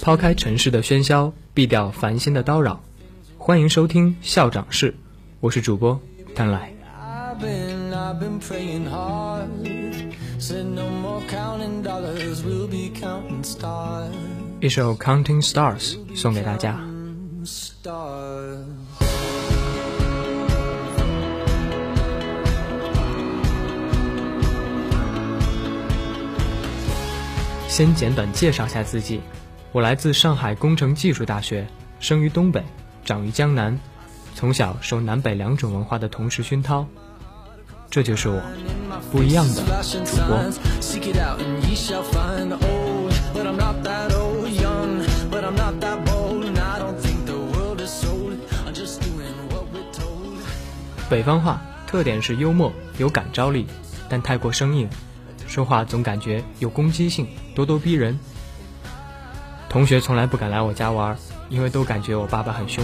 抛开城市的喧嚣，避掉烦心的叨扰，欢迎收听校长室，我是主播丹来。一首《Counting Stars》送给大家。先简短介绍下自己，我来自上海工程技术大学，生于东北，长于江南，从小受南北两种文化的同时熏陶，这就是我不一样的。北方话特点是幽默有感召力，但太过生硬。说话总感觉有攻击性，咄咄逼人。同学从来不敢来我家玩，因为都感觉我爸爸很凶。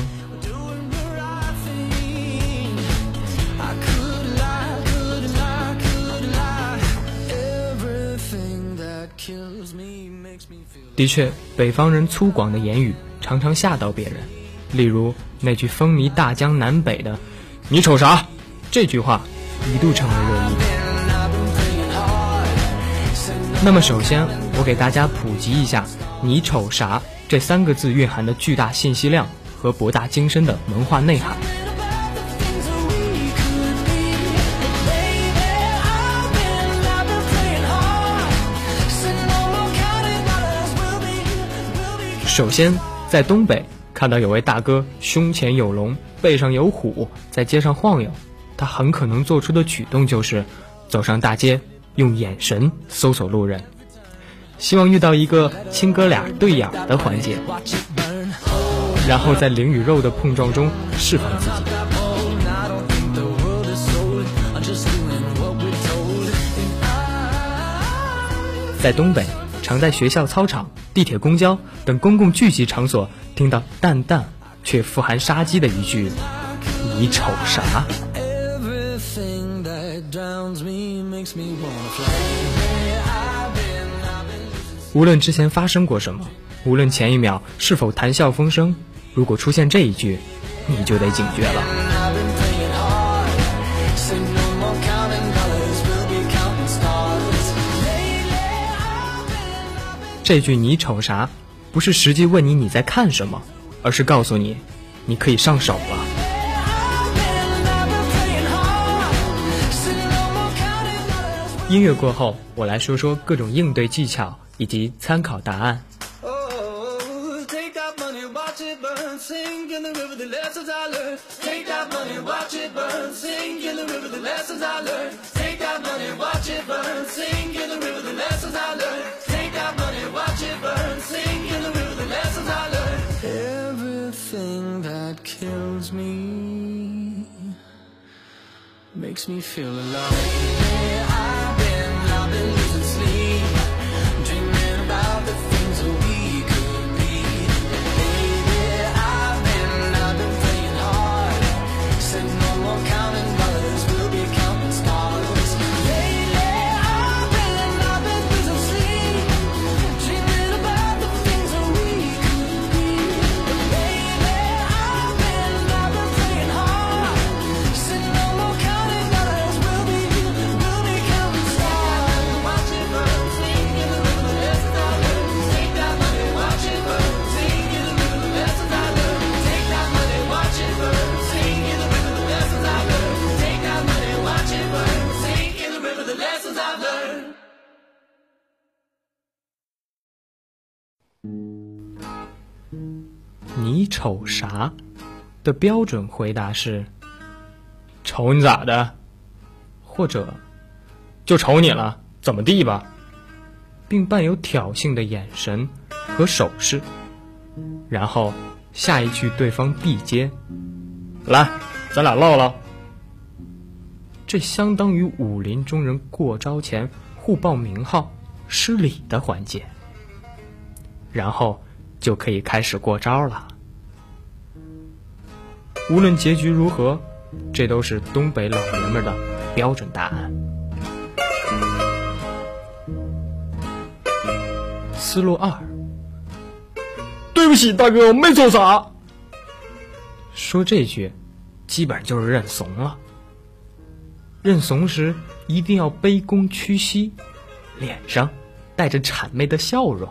的确，北方人粗犷的言语常常吓到别人，例如那句风靡大江南北的“你瞅啥”，这句话一度成为热议。那么，首先我给大家普及一下“你瞅啥”这三个字蕴含的巨大信息量和博大精深的文化内涵。首先，在东北看到有位大哥胸前有龙，背上有虎，在街上晃悠，他很可能做出的举动就是走上大街。用眼神搜索路人，希望遇到一个亲哥俩对眼的环节，然后在灵与肉的碰撞中释放自己。在东北，常在学校操场、地铁、公交等公共聚集场所听到淡淡却富含杀机的一句：“你瞅啥？”无论之前发生过什么，无论前一秒是否谈笑风生，如果出现这一句，你就得警觉了。这句你瞅啥，不是实际问你你在看什么，而是告诉你，你可以上手了。音乐过后，我来说说各种应对技巧以及参考答案。makes me feel alive. 瞅啥？的标准回答是：瞅你咋的？或者就瞅你了，怎么地吧？并伴有挑衅的眼神和手势。然后下一句对方必接：来，咱俩唠唠。这相当于武林中人过招前互报名号、施礼的环节。然后。就可以开始过招了。无论结局如何，这都是东北老爷们的标准答案。思路二，对不起，大哥，我没做啥。说这句，基本就是认怂了。认怂时一定要卑躬屈膝，脸上带着谄媚的笑容。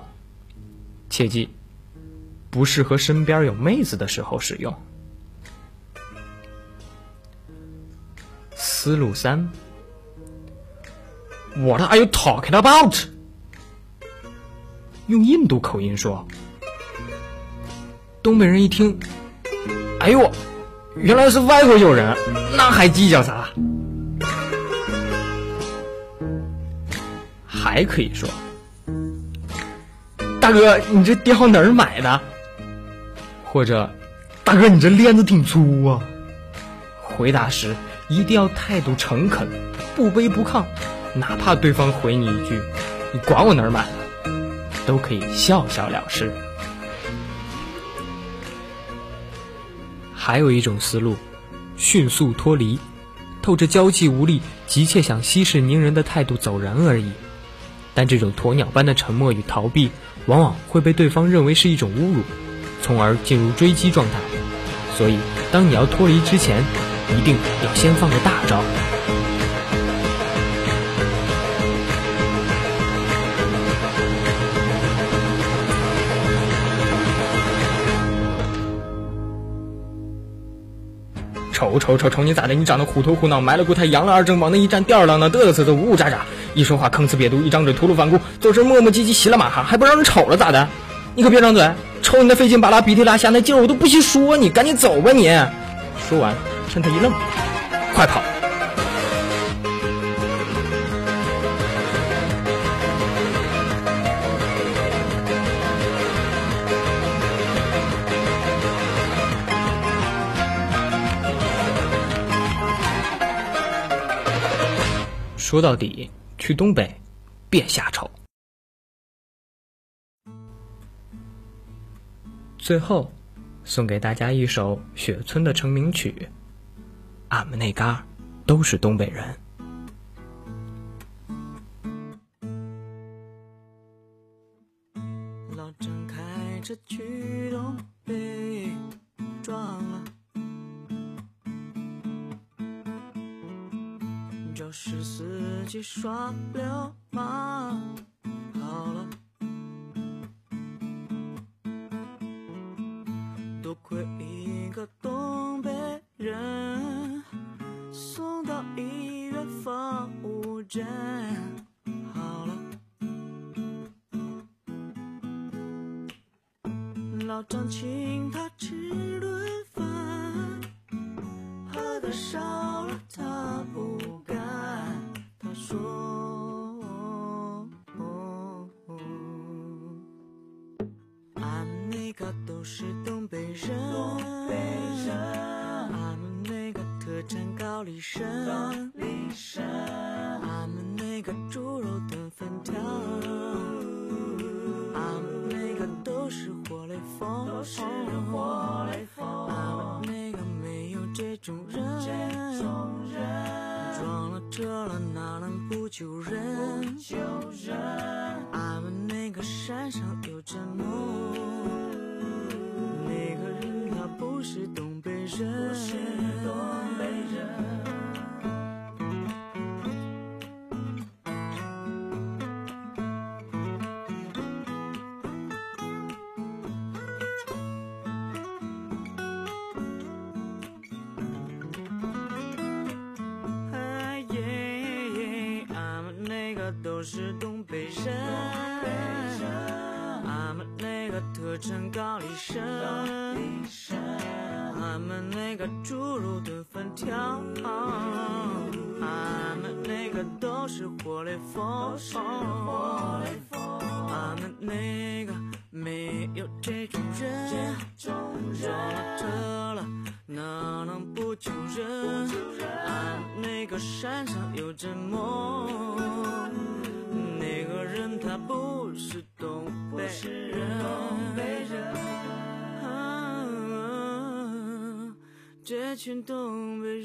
切记，不适合身边有妹子的时候使用。思路三，What are you talking about？用印度口音说，东北人一听，哎呦，原来是外国友人，那还计较啥？还可以说，大哥，你这貂哪儿买的？或者，大哥，你这链子挺粗啊。回答时一定要态度诚恳，不卑不亢，哪怕对方回你一句“你管我哪儿买”。都可以笑笑了事。还有一种思路，迅速脱离，透着娇气无力、急切想息事宁人的态度走人而已。但这种鸵鸟般的沉默与逃避，往往会被对方认为是一种侮辱，从而进入追击状态。所以，当你要脱离之前，一定要先放个大招。瞅瞅瞅瞅你咋的？你长得虎头虎脑，埋了骨胎，扬了二正，往那一站，吊儿郎当，嘚嘚瑟瑟，呜呜喳喳，一说话吭哧瘪肚，一张嘴吐鲁番谷，做事磨磨唧唧，骑了马哈，还不让人瞅了咋的？你可别张嘴，瞅你那费劲巴拉、鼻涕拉下那劲儿，我都不稀说你，赶紧走吧你！说完，趁他一愣，快跑！说到底，去东北，别瞎瞅。最后，送给大家一首雪村的成名曲，《俺们那嘎都是东北人》。老张开车去东北，撞了。就是司机耍流氓，丽参，俺们那个猪肉炖粉条，俺们那个都是活雷锋，都是活雷锋俺们那个没有这种人。这种人撞了车了，哪能不救人？俺们那个山上都是东北人，俺们那个特产高丽参，俺们那个猪肉炖粉条，俺们那个都是活雷锋，俺们那个没有这种人，撞了车了哪能不救人？山上有只梦。他不是东北人，这群东北。